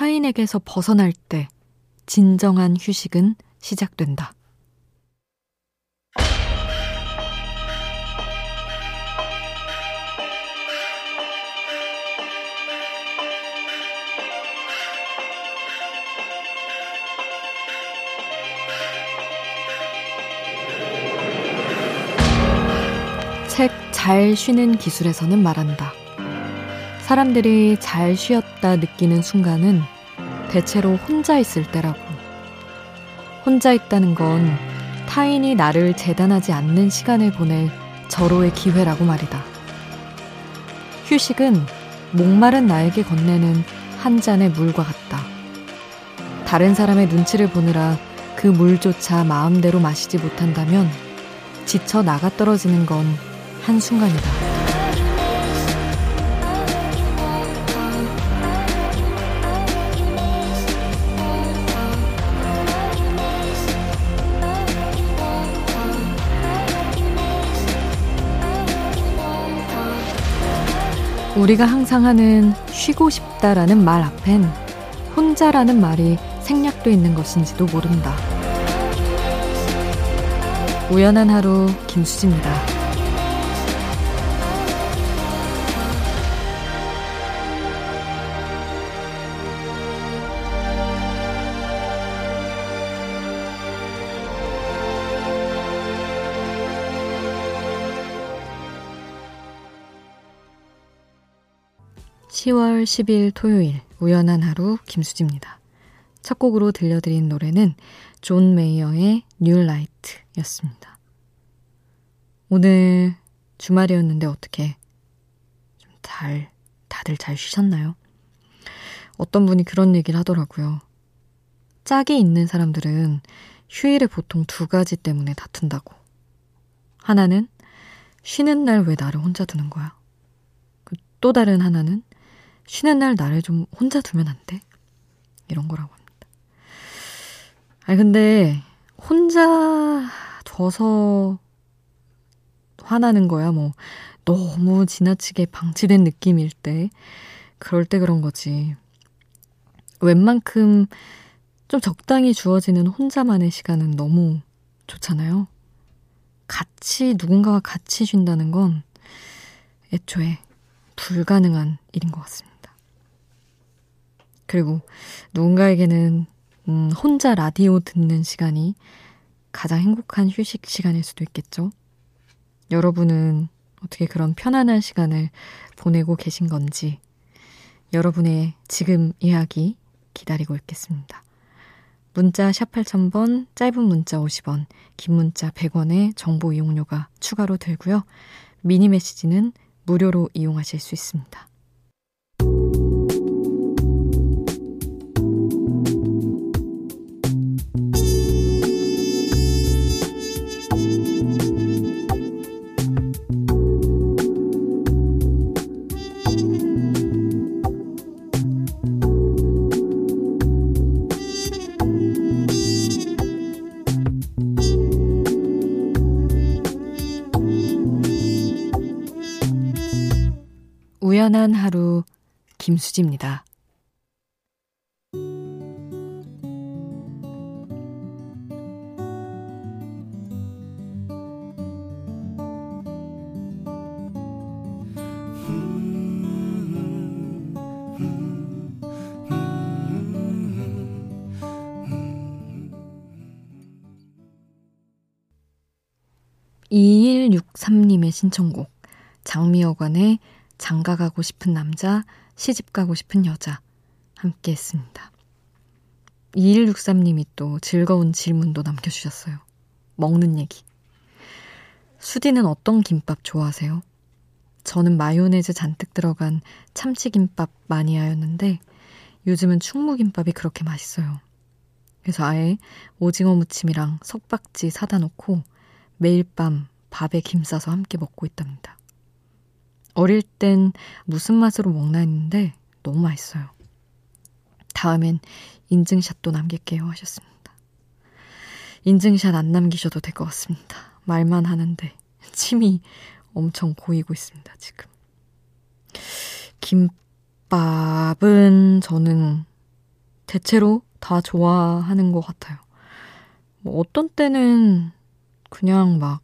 타인에게서 벗어날 때 진정한 휴식은 시작된다. 책 잘 쉬는 기술에서는 말한다. 사람들이 잘 쉬었다 느끼는 순간은 대체로 혼자 있을 때라고. 혼자 있다는 건 타인이 나를 재단하지 않는 시간을 보낼 절호의 기회라고 말이다. 휴식은 목마른 나에게 건네는 한 잔의 물과 같다. 다른 사람의 눈치를 보느라 그 물조차 마음대로 마시지 못한다면 지쳐 나가 떨어지는 건 한순간이다. 우리가 항상 하는 쉬고 싶다라는 말 앞엔 혼자라는 말이 생략돼 있는 것인지도 모른다. 우연한 하루 김수지입니다. 10월 10일 토요일 우연한 하루 김수지입니다. 첫 곡으로 들려드린 노래는 존 메이어의 New Light였습니다. 오늘 주말이었는데 어떻게 좀 잘, 다들 잘 쉬셨나요? 어떤 분이 그런 얘기를 하더라고요. 짝이 있는 사람들은 휴일에 보통 두 가지 때문에 다툰다고. 하나는 쉬는 날 왜 나를 혼자 두는 거야? 그 또 다른 하나는 쉬는 날 나를 좀 혼자 두면 안 돼? 이런 거라고 합니다. 아니, 근데, 혼자 둬서 화나는 거야, 뭐, 너무 지나치게 방치된 느낌일 때, 그럴 때 그런 거지. 웬만큼 좀 적당히 주어지는 혼자만의 시간은 너무 좋잖아요. 같이, 누군가와 같이 쉰다는 건 애초에 불가능한 일인 것 같습니다. 그리고 누군가에게는 음, 혼자 라디오 듣는 시간이 가장 행복한 휴식 시간일 수도 있겠죠. 여러분은 어떻게 그런 편안한 시간을 보내고 계신 건지 여러분의 지금 이야기 기다리고 있겠습니다. 문자 샵 8000번, 짧은 문자 50원, 긴 문자 100원의 정보 이용료가 추가로 들고요. 미니 메시지는 무료로 이용하실 수 있습니다. 우연한 하루 김수지입니다. 2163님의 신청곡 장미여관의 장가 가고 싶은 남자, 시집 가고 싶은 여자 함께 했습니다. 2163님이 또 즐거운 질문도 남겨주셨어요. 먹는 얘기. 수디는 어떤 김밥 좋아하세요? 저는 마요네즈 잔뜩 들어간 참치김밥 마니아였는데 요즘은 충무김밥이 그렇게 맛있어요. 그래서 아예 오징어 무침이랑 석박지 사다 놓고 매일 밤 밥에 김 싸서 함께 먹고 있답니다. 어릴 땐 무슨 맛으로 먹나 했는데 너무 맛있어요. 다음엔 인증샷도 남길게요 하셨습니다. 인증샷 안 남기셔도 될 것 같습니다. 말만 하는데 침이 엄청 고이고 있습니다, 지금. 김밥은 저는 대체로 다 좋아하는 것 같아요. 뭐 어떤 때는 그냥 막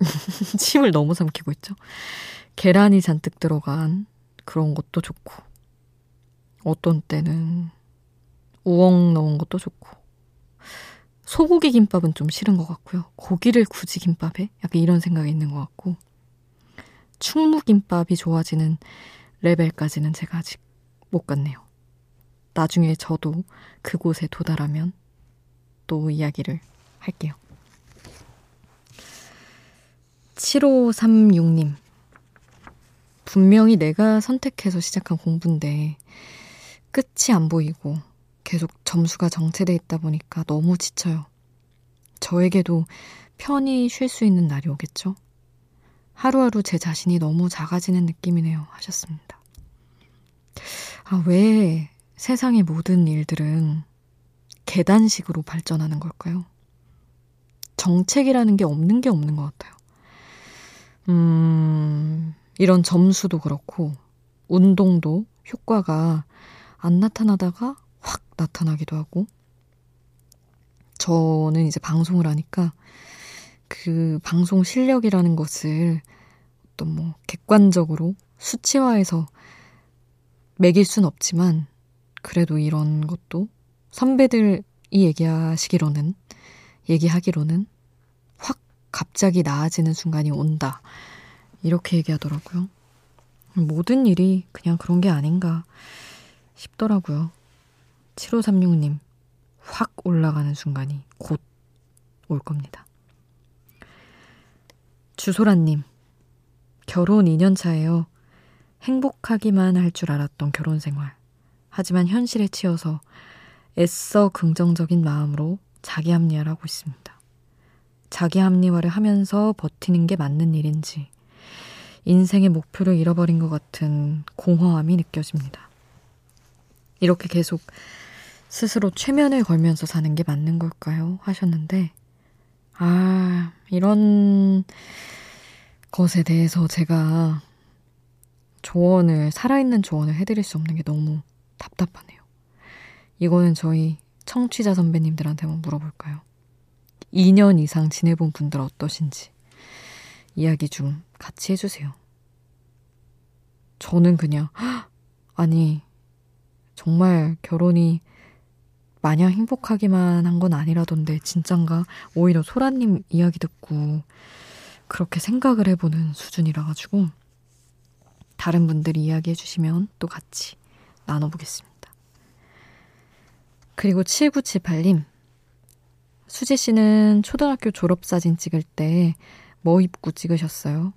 침을 너무 삼키고 있죠. 계란이 잔뜩 들어간 그런 것도 좋고 어떤 때는 우엉 넣은 것도 좋고 소고기 김밥은 좀 싫은 것 같고요. 고기를 굳이 김밥에 약간 이런 생각이 있는 것 같고 충무김밥이 좋아지는 레벨까지는 제가 아직 못 갔네요. 나중에 저도 그곳에 도달하면 또 이야기를 할게요. 7536님. 분명히 내가 선택해서 시작한 공부인데 끝이 안 보이고 계속 점수가 정체돼 있다 보니까 너무 지쳐요. 저에게도 편히 쉴 수 있는 날이 오겠죠? 하루하루 제 자신이 너무 작아지는 느낌이네요. 하셨습니다. 아, 왜 세상의 모든 일들은 계단식으로 발전하는 걸까요? 정책이라는 게 없는 게 없는 것 같아요. 음, 이런 점수도 그렇고, 운동도 효과가 안 나타나다가 확 나타나기도 하고, 저는 이제 방송을 하니까 그 방송 실력이라는 것을 어떤 뭐 객관적으로 수치화해서 매길 순 없지만 그래도 이런 것도 선배들이 얘기하시기로는 얘기하기로는 확 갑자기 나아지는 순간이 온다. 이렇게 얘기하더라고요. 모든 일이 그냥 그런 게 아닌가 싶더라고요. 7536님, 확 올라가는 순간이 곧 올 겁니다. 주소라님, 결혼 2년 차예요. 행복하기만 할 줄 알았던 결혼 생활. 하지만 현실에 치여서 애써 긍정적인 마음으로 자기 합리화를 하고 있습니다. 자기 합리화를 하면서 버티는 게 맞는 일인지 인생의 목표를 잃어버린 것 같은 공허함이 느껴집니다. 이렇게 계속 스스로 최면을 걸면서 사는 게 맞는 걸까요? 하셨는데, 아, 이런 것에 대해서 제가 조언을, 살아있는 조언을 해드릴 수 없는 게 너무 답답하네요. 이거는 저희 청취자 선배님들한테 한번 물어볼까요? 2년 이상 지내본 분들 어떠신지 이야기 좀 같이 해주세요. 저는 그냥, 아니, 정말 결혼이 마냥 행복하기만 한 건 아니라던데 진짠가 오히려 소라님 이야기 듣고 그렇게 생각을 해보는 수준이라 가지고 다른 분들이 이야기 해 주시면 또 같이 나눠보겠습니다. 그리고 7978님 수지 씨는 초등학교 졸업사진 찍을 때 뭐 입고 찍으셨어요?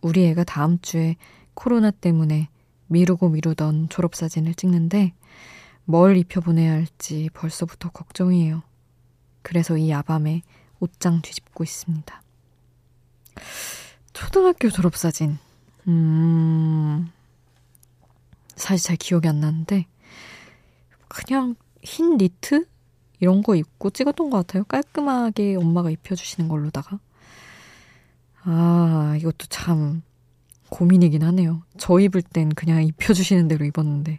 우리 애가 다음 주에 코로나 때문에 미루고 미루던 졸업사진을 찍는데 뭘 입혀보내야 할지 벌써부터 걱정이에요. 그래서 이 야밤에 옷장 뒤집고 있습니다. 초등학교 졸업사진. 음, 사실 잘 기억이 안 나는데, 그냥 흰 니트? 이런 거 입고 찍었던 것 같아요. 깔끔하게 엄마가 입혀주시는 걸로다가. 아, 이것도 참 고민이긴 하네요. 저 입을 땐 그냥 입혀주시는 대로 입었는데,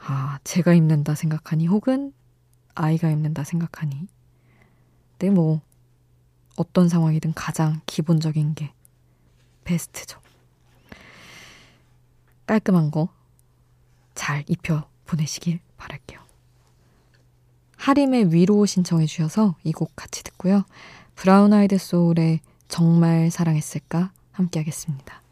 아, 제가 입는다 생각하니 혹은 아이가 입는다 생각하니. 네, 뭐, 어떤 상황이든 가장 기본적인 게 베스트죠. 깔끔한 거 잘 입혀 보내시길. 하림의 위로 신청해 주셔서 이 곡 같이 듣고요. 브라운 아이드 소울의 정말 사랑했을까 함께 하겠습니다.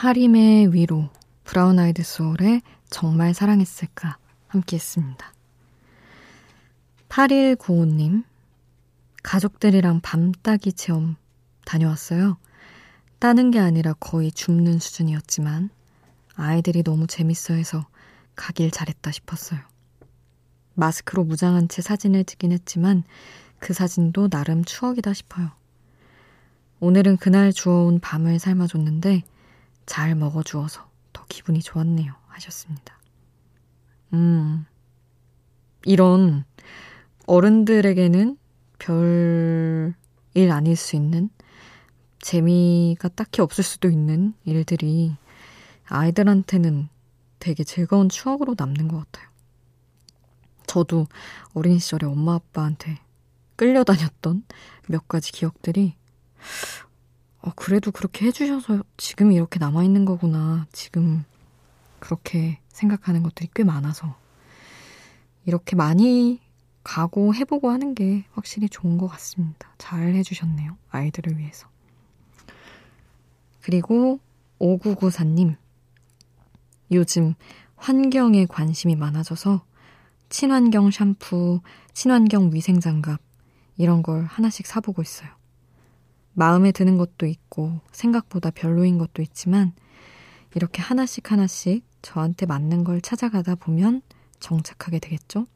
하림의 위로, 브라운 아이드 소울의 정말 사랑했을까 함께 했습니다. 8195님, 가족들이랑 밤따기 체험 다녀왔어요. 따는 게 아니라 거의 줍는 수준이었지만 아이들이 너무 재밌어 해서 가길 잘했다 싶었어요. 마스크로 무장한 채 사진을 찍긴 했지만 그 사진도 나름 추억이다 싶어요. 오늘은 그날 주워온 밤을 삶아줬는데 잘 먹어주어서 더 기분이 좋았네요. 하셨습니다. 음, 이런 어른들에게는 별 일 아닐 수 있는 재미가 딱히 없을 수도 있는 일들이 아이들한테는 되게 즐거운 추억으로 남는 것 같아요. 저도 어린 시절에 엄마 아빠한테 끌려다녔던 몇 가지 기억들이 어, 그래도 그렇게 해주셔서 지금 이렇게 남아있는 거구나. 지금 그렇게 생각하는 것들이 꽤 많아서 이렇게 많이 가고 해보고 하는 게 확실히 좋은 것 같습니다. 잘 해주셨네요. 아이들을 위해서. 그리고 5994님. 요즘 환경에 관심이 많아져서 친환경 샴푸, 친환경 위생장갑, 이런 걸 하나씩 사보고 있어요. 마음에 드는 것도 있고, 생각보다 별로인 것도 있지만, 이렇게 하나씩 하나씩 저한테 맞는 걸 찾아가다 보면 정착하게 되겠죠?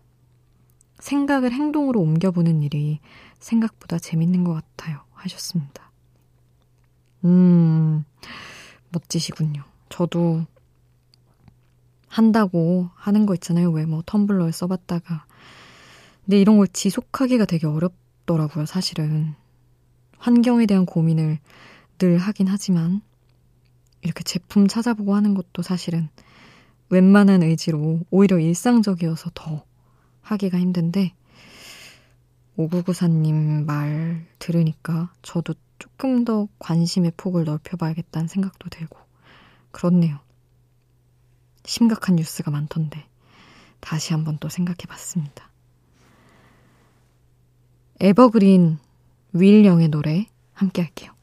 생각을 행동으로 옮겨보는 일이 생각보다 재밌는 것 같아요. 하셨습니다. 음, 멋지시군요. 저도 한다고 하는 거 있잖아요. 왜 뭐 텀블러에 써봤다가. 근데 이런 걸 지속하기가 되게 어렵더라고요, 사실은. 환경에 대한 고민을 늘 하긴 하지만, 이렇게 제품 찾아보고 하는 것도 사실은 웬만한 의지로 오히려 일상적이어서 더 하기가 힘든데, 5994님 말 들으니까 저도 조금 더 관심의 폭을 넓혀봐야겠다는 생각도 들고, 그렇네요. 심각한 뉴스가 많던데 다시 한번 또 생각해 봤습니다. 에버그린 윌 영의 노래 함께 할게요.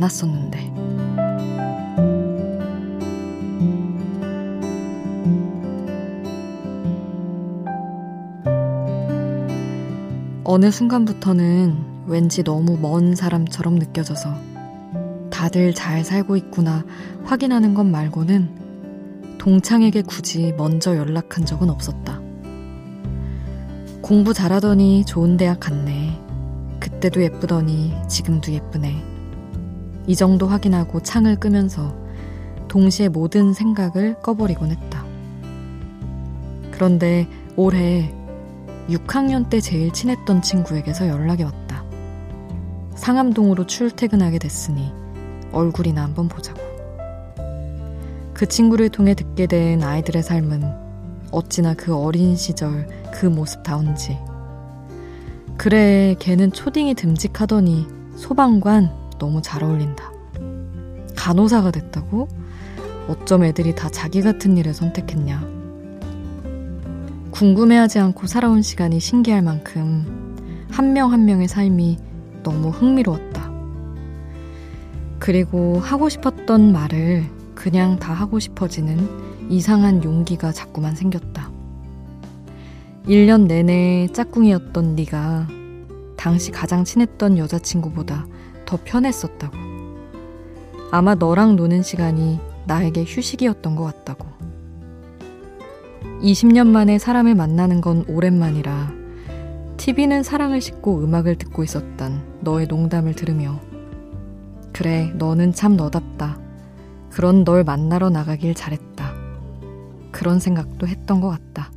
말 많았었는데 어느 순간부터는 왠지 너무 먼 사람처럼 느껴져서 다들 잘 살고 있구나 확인하는 것 말고는 동창에게 굳이 먼저 연락한 적은 없었다. 공부 잘하더니 좋은 대학 갔네. 그때도 예쁘더니 지금도 예쁘네. 이 정도 확인하고 창을 끄면서 동시에 모든 생각을 꺼버리곤 했다. 그런데 올해 6학년 때 제일 친했던 친구에게서 연락이 왔다. 상암동으로 출퇴근하게 됐으니 얼굴이나 한번 보자고. 그 친구를 통해 듣게 된 아이들의 삶은 어찌나 그 어린 시절 그 모습다운지. 그래, 걔는 초딩이 듬직하더니 소방관 너무 잘 어울린다. 간호사가 됐다고? 어쩜 애들이 다 자기 같은 일을 선택했냐. 궁금해하지 않고 살아온 시간이 신기할 만큼 한 명한 한 명의 삶이 너무 흥미로웠다. 그리고 하고 싶었던 말을 그냥 다 하고 싶어지는 이상한 용기가 자꾸만 생겼다. 1년 내내 짝꿍이었던 네가 당시 가장 친했던 여자친구보다 더 편했었다고. 아마 너랑 노는 시간이 나에게 휴식이었던 것 같다고. 20년 만에 사람을 만나는 건 오랜만이라 TV는 사랑을 싣고 음악을 듣고 있었던 너의 농담을 들으며 그래, 너는 참 너답다. 그런 널 만나러 나가길 잘했다. 그런 생각도 했던 것 같다.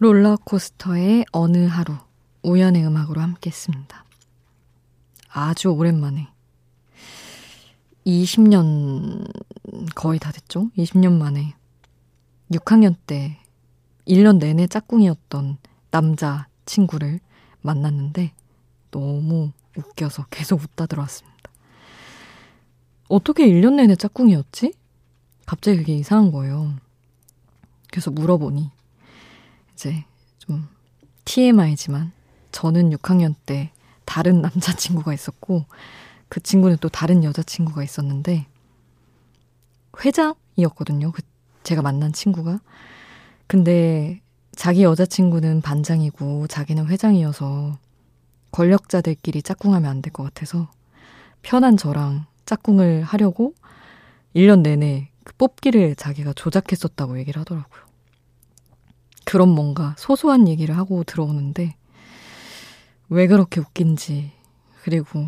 롤러코스터의 어느 하루 우연의 음악으로 함께 했습니다. 아주 오랜만에 20년 거의 다 됐죠? 20년 만에 6학년 때 1년 내내 짝꿍이었던 남자 친구를 만났는데 너무 웃겨서 계속 웃다 들어왔습니다. 어떻게 1년 내내 짝꿍이었지? 갑자기 그게 이상한 거예요. 그래서 물어보니 이제 좀 TMI지만 저는 6학년 때 다른 남자친구가 있었고 그 친구는 또 다른 여자친구가 있었는데 회장이었거든요. 그 제가 만난 친구가. 근데 자기 여자친구는 반장이고 자기는 회장이어서 권력자들끼리 짝꿍하면 안 될 것 같아서 편한 저랑 짝꿍을 하려고 1년 내내 그 뽑기를 자기가 조작했었다고 얘기를 하더라고요. 그런 뭔가 소소한 얘기를 하고 들어오는데 왜 그렇게 웃긴지 그리고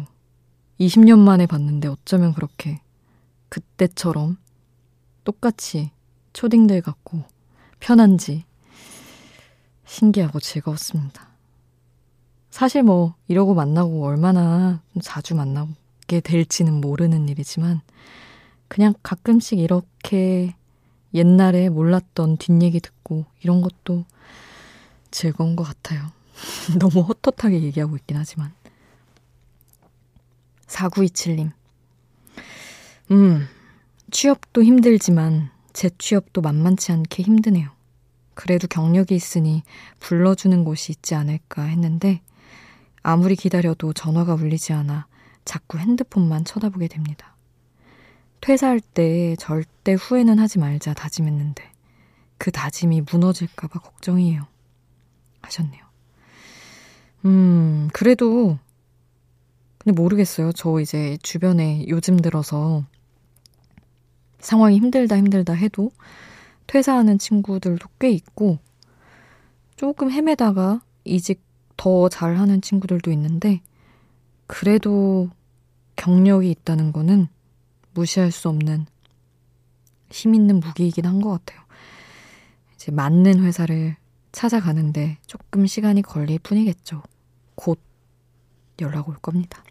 20년 만에 봤는데 어쩌면 그렇게 그때처럼 똑같이 초딩들 같고 편한지 신기하고 즐거웠습니다. 사실 뭐 이러고 만나고 얼마나 자주 만나게 될지는 모르는 일이지만 그냥 가끔씩 이렇게 옛날에 몰랐던 뒷얘기 듣고 이런 것도 즐거운 것 같아요. 너무 헛헛하게 얘기하고 있긴 하지만. 4927님. 음, 취업도 힘들지만 제 취업도 만만치 않게 힘드네요. 그래도 경력이 있으니 불러주는 곳이 있지 않을까 했는데 아무리 기다려도 전화가 울리지 않아 자꾸 핸드폰만 쳐다보게 됩니다. 퇴사할 때 절대 후회는 하지 말자 다짐했는데 그 다짐이 무너질까봐 걱정이에요. 하셨네요. 음, 그래도 근데 모르겠어요. 저 이제 주변에 요즘 들어서 상황이 힘들다 힘들다 해도 퇴사하는 친구들도 꽤 있고 조금 헤매다가 이직 더 잘하는 친구들도 있는데 그래도 경력이 있다는 거는 무시할 수 없는 힘 있는 무기이긴 한 것 같아요. 이제 맞는 회사를 찾아가는데 조금 시간이 걸릴 뿐이겠죠. 곧 연락 올 겁니다.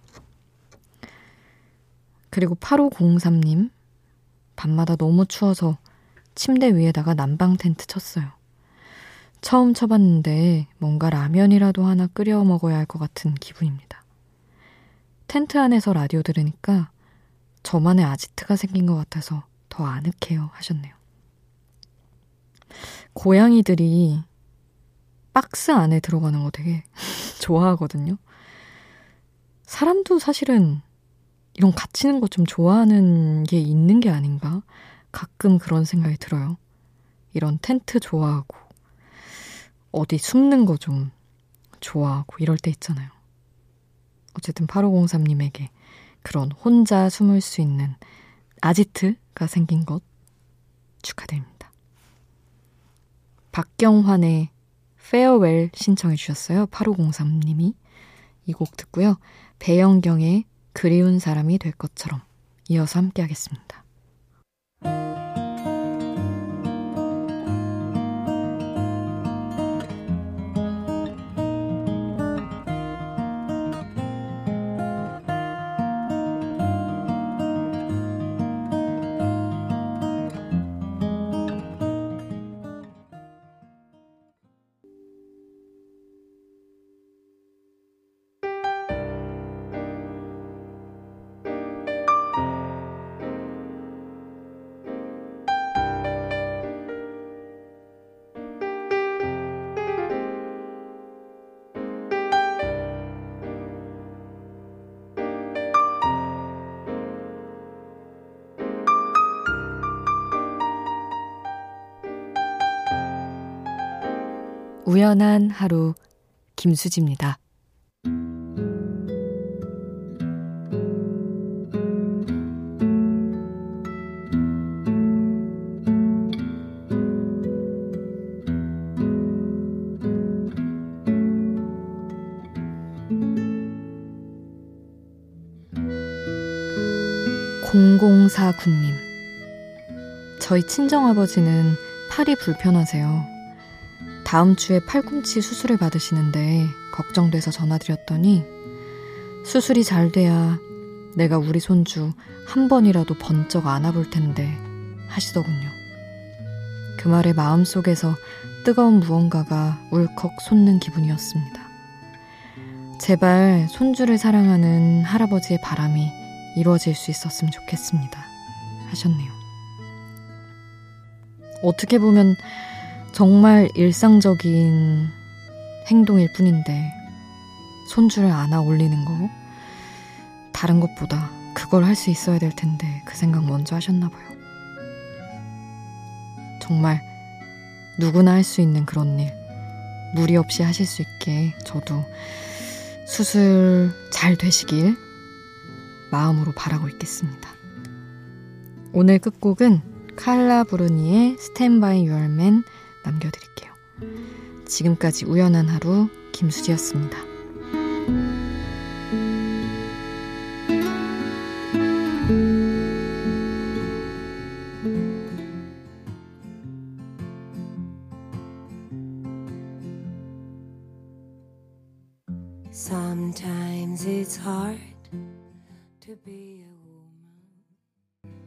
그리고 8503님, 밤마다 너무 추워서 침대 위에다가 난방 텐트 쳤어요. 처음 쳐봤는데 뭔가 라면이라도 하나 끓여 먹어야 할 것 같은 기분입니다. 텐트 안에서 라디오 들으니까 저만의 아지트가 생긴 것 같아서 더 아늑해요 하셨네요. 고양이들이 박스 안에 들어가는 거 되게 좋아하거든요. 사람도 사실은 이런 갇히는 거좀 좋아하는 게 있는 게 아닌가? 가끔 그런 생각이 들어요. 이런 텐트 좋아하고, 어디 숨는 거 좀 좋아하고, 이럴 때 있잖아요. 어쨌든 8503님에게 그런 혼자 숨을 수 있는 아지트가 생긴 것 축하드립니다. 박경환의 페어웰 신청해 주셨어요. 8503님이. 이 곡 듣고요. 배영경의 그리운 사람이 될 것처럼 이어서 함께 하겠습니다. 우연한 하루 김수지입니다. 공공사군님 저희 친정아버지는 팔이 불편하세요. 다음 주에 팔꿈치 수술을 받으시는데 걱정돼서 전화드렸더니 수술이 잘 돼야 내가 우리 손주 한 번이라도 번쩍 안아볼 텐데 하시더군요. 그 말에 마음속에서 뜨거운 무언가가 울컥 솟는 기분이었습니다. 제발 손주를 사랑하는 할아버지의 바람이 이루어질 수 있었으면 좋겠습니다. 하셨네요. 어떻게 보면 정말 일상적인 행동일 뿐인데 손주를 안아 올리는 거 다른 것보다 그걸 할 수 있어야 될 텐데 그 생각 먼저 하셨나 봐요. 정말 누구나 할 수 있는 그런 일 무리 없이 하실 수 있게 저도 수술 잘 되시길 마음으로 바라고 있겠습니다. 오늘 끝곡은 칼라 브루니의 Your Man 남겨드릴게요. 지금까지 우연한 하루 김수지였습니다.